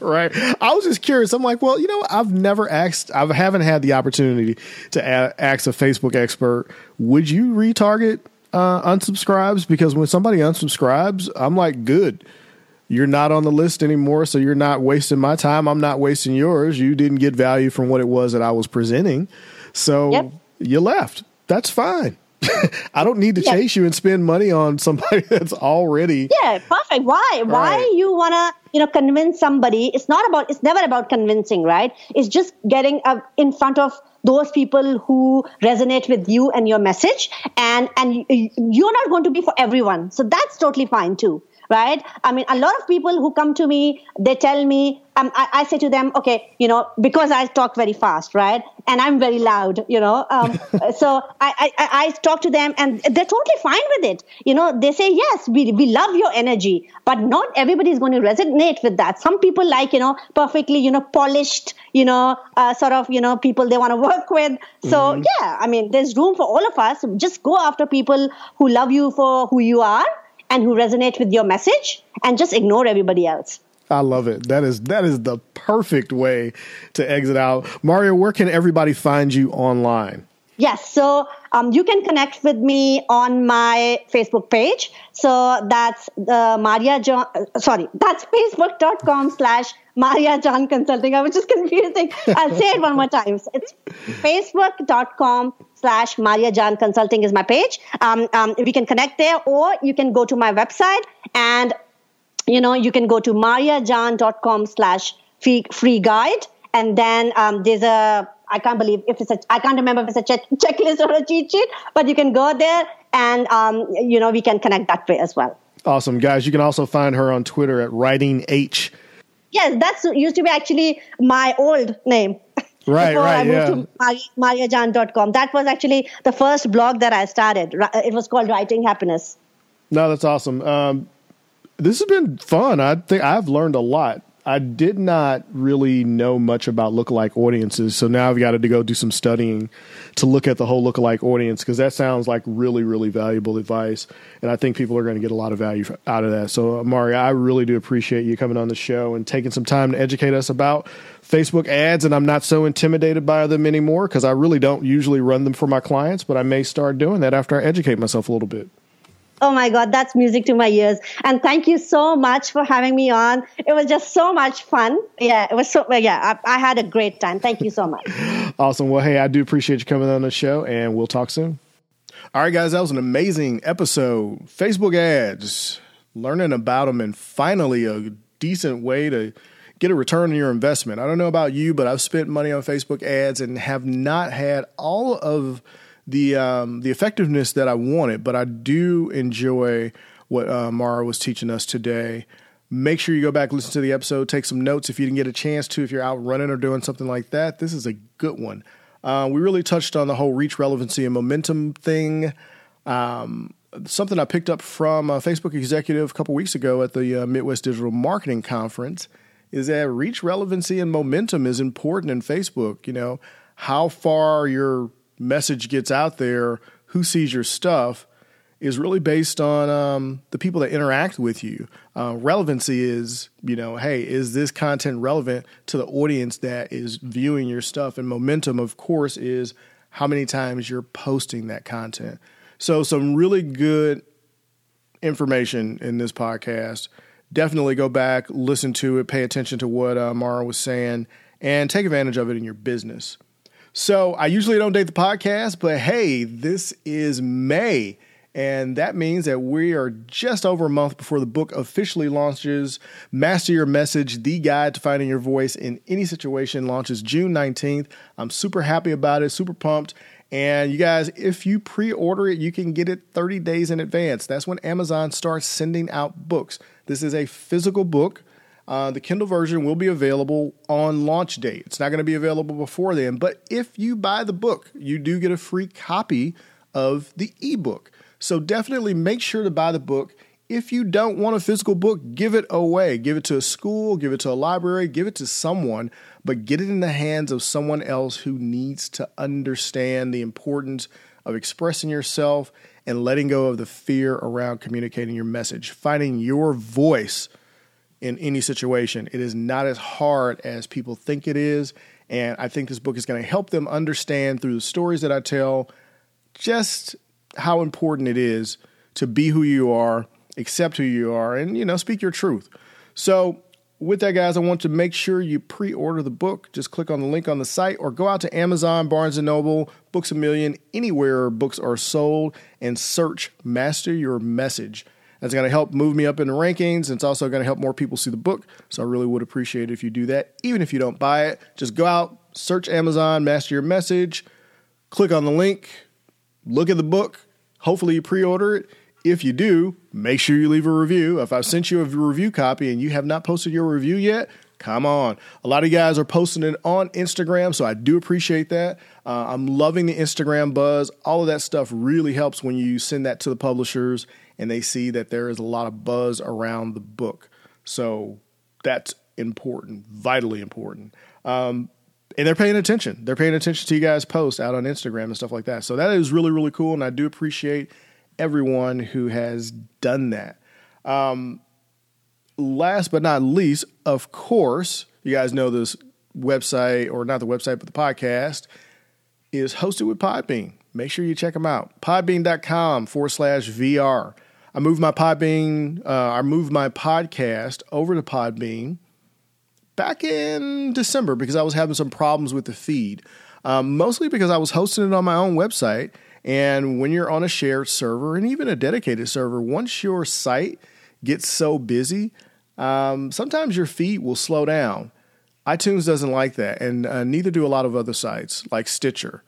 right. I was just curious. I'm like, well, you know, I've never asked. I haven't had the opportunity to ask a Facebook expert. Would you retarget uh, unsubscribes because when somebody unsubscribes, I'm like, good. You're not on the list anymore, so you're not wasting my time. I'm not wasting yours. You didn't get value from what it was that I was presenting. So yep. you left. That's fine. I don't need to yeah. chase you and spend money on somebody that's already Yeah, perfect. Why? Why you want to, you know, convince somebody? It's not about it's never about convincing, right? It's just getting uh, in front of those people who resonate with you and your message and and you're not going to be for everyone. So that's totally fine too right? I mean, a lot of people who come to me, they tell me, um, I, I, say to them, okay, you know, because I talk very fast, right? And I'm very loud, you know. Um, so I, I, I talk to them and they're totally fine with it. You know, they say, yes, we, we love your energy, but not everybody is going to resonate with that. Some people like, you know, perfectly, you know, polished, you know, uh, sort of, you know, people they want to work with. So mm-hmm. yeah, I mean, there's room for all of us. Just go after people who love you for who you are and who resonate with your message and just ignore everybody else. I love it. That is that is the perfect way to exit out. Maria, where can everybody find you online? Yes, so um, you can connect with me on my Facebook page. So that's the Maria John, uh, sorry, that's facebook.com slash Maria John Consulting. I was just confusing. I'll say it one more time. So It's facebook.com slash Maria John Consulting is my page. Um, um, we can connect there or you can go to my website and, you know, you can go to mariajan.com slash free, free guide. And then um, there's a I can't believe if it's a, I can't remember if it's a check, checklist or a cheat sheet, but you can go there and, um, you know, we can connect that way as well. Awesome. Guys, you can also find her on Twitter at Writing H. Yes, that's used to be actually my old name. Right, Before right, I moved yeah. to mariajan.com. That was actually the first blog that I started. It was called Writing Happiness. No, that's awesome. Um, this has been fun. I think I've learned a lot I did not really know much about lookalike audiences, so now I've got to go do some studying to look at the whole lookalike audience because that sounds like really, really valuable advice, and I think people are going to get a lot of value out of that. So, uh, Maria, I really do appreciate you coming on the show and taking some time to educate us about Facebook ads, and I'm not so intimidated by them anymore because I really don't usually run them for my clients, but I may start doing that after I educate myself a little bit. Oh my God, that's music to my ears. And thank you so much for having me on. It was just so much fun. Yeah, it was so, yeah, I, I had a great time. Thank you so much. awesome. Well, hey, I do appreciate you coming on the show, and we'll talk soon. All right, guys, that was an amazing episode. Facebook ads, learning about them, and finally a decent way to get a return on your investment. I don't know about you, but I've spent money on Facebook ads and have not had all of the um, the effectiveness that I wanted, but I do enjoy what uh, Mara was teaching us today. Make sure you go back, listen to the episode, take some notes if you didn't get a chance to. If you're out running or doing something like that, this is a good one. Uh, we really touched on the whole reach, relevancy, and momentum thing. Um, something I picked up from a Facebook executive a couple weeks ago at the uh, Midwest Digital Marketing Conference is that reach, relevancy, and momentum is important in Facebook. You know, how far your message gets out there, who sees your stuff, is really based on um, the people that interact with you. Uh, relevancy is, you know, hey, is this content relevant to the audience that is viewing your stuff? And momentum, of course, is how many times you're posting that content. So, some really good information in this podcast. Definitely go back, listen to it, pay attention to what uh, Mara was saying, and take advantage of it in your business. So I usually don't date the podcast, but hey, this is May. And that means that we are just over a month before the book officially launches. Master Your Message, the guide to finding your voice in any situation, launches June 19th. I'm super happy about it, super pumped. And you guys, if you pre order it, you can get it 30 days in advance. That's when Amazon starts sending out books. This is a physical book. Uh, the Kindle version will be available on launch date. It's not going to be available before then, but if you buy the book, you do get a free copy of the ebook. So definitely make sure to buy the book. If you don't want a physical book, give it away. Give it to a school, give it to a library, give it to someone, but get it in the hands of someone else who needs to understand the importance of expressing yourself and letting go of the fear around communicating your message, finding your voice in any situation. It is not as hard as people think it is. And I think this book is going to help them understand through the stories that I tell just how important it is to be who you are, accept who you are, and you know, speak your truth. So with that, guys, I want to make sure you pre-order the book. Just click on the link on the site or go out to Amazon, Barnes & Noble, Books A Million, anywhere books are sold, and search Master Your Message. That's going to help move me up in the rankings. It's also going to help more people see the book. So I really would appreciate it if you do that. Even if you don't buy it, just go out, search Amazon, Master Your Message, click on the link, look at the book. Hopefully, you pre order it if you do, make sure you leave a review. If I've sent you a review copy and you have not posted your review yet, come on. A lot of you guys are posting it on Instagram, so I do appreciate that. Uh, I'm loving the Instagram buzz. All of that stuff really helps when you send that to the publishers and they see that there is a lot of buzz around the book. So that's important, vitally important. Um, and they're paying attention. They're paying attention to you guys' posts out on Instagram and stuff like that. So that is really, really cool. And I do appreciate everyone who has done that. Um, last but not least, of course, you guys know this website, or not the website, but the podcast is hosted with Podbean. Make sure you check them out. Podbean.com forward slash VR. I moved my Podbean, uh, I moved my podcast over to Podbean back in December because I was having some problems with the feed. Um, mostly because I was hosting it on my own website and when you're on a shared server and even a dedicated server, once your site gets so busy, um, sometimes your feed will slow down. iTunes doesn't like that, and uh, neither do a lot of other sites like Stitcher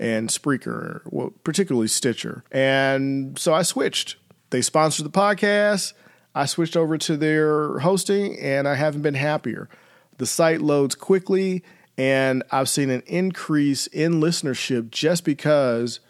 and Spreaker, well, particularly Stitcher. And so I switched. They sponsored the podcast. I switched over to their hosting, and I haven't been happier. The site loads quickly, and I've seen an increase in listenership just because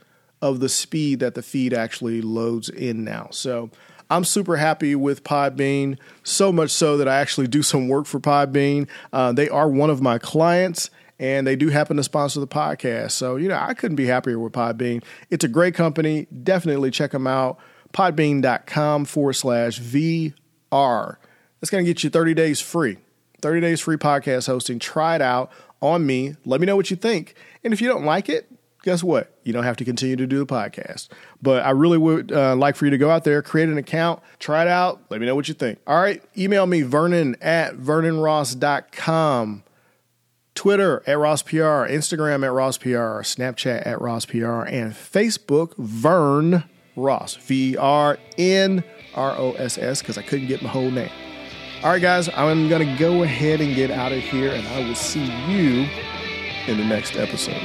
of the speed that the feed actually loads in now. So I'm super happy with Podbean, so much so that I actually do some work for Podbean. Uh, they are one of my clients. And they do happen to sponsor the podcast. So, you know, I couldn't be happier with Podbean. It's a great company. Definitely check them out. Podbean.com forward slash VR. That's going to get you 30 days free. 30 days free podcast hosting. Try it out on me. Let me know what you think. And if you don't like it, guess what? You don't have to continue to do the podcast. But I really would uh, like for you to go out there, create an account, try it out. Let me know what you think. All right. Email me, vernon at vernonross.com. Twitter at RossPR, Instagram at RossPR, Snapchat at RossPR, and Facebook, Vern Ross, V R N R O S S, because I couldn't get my whole name. All right, guys, I'm going to go ahead and get out of here, and I will see you in the next episode.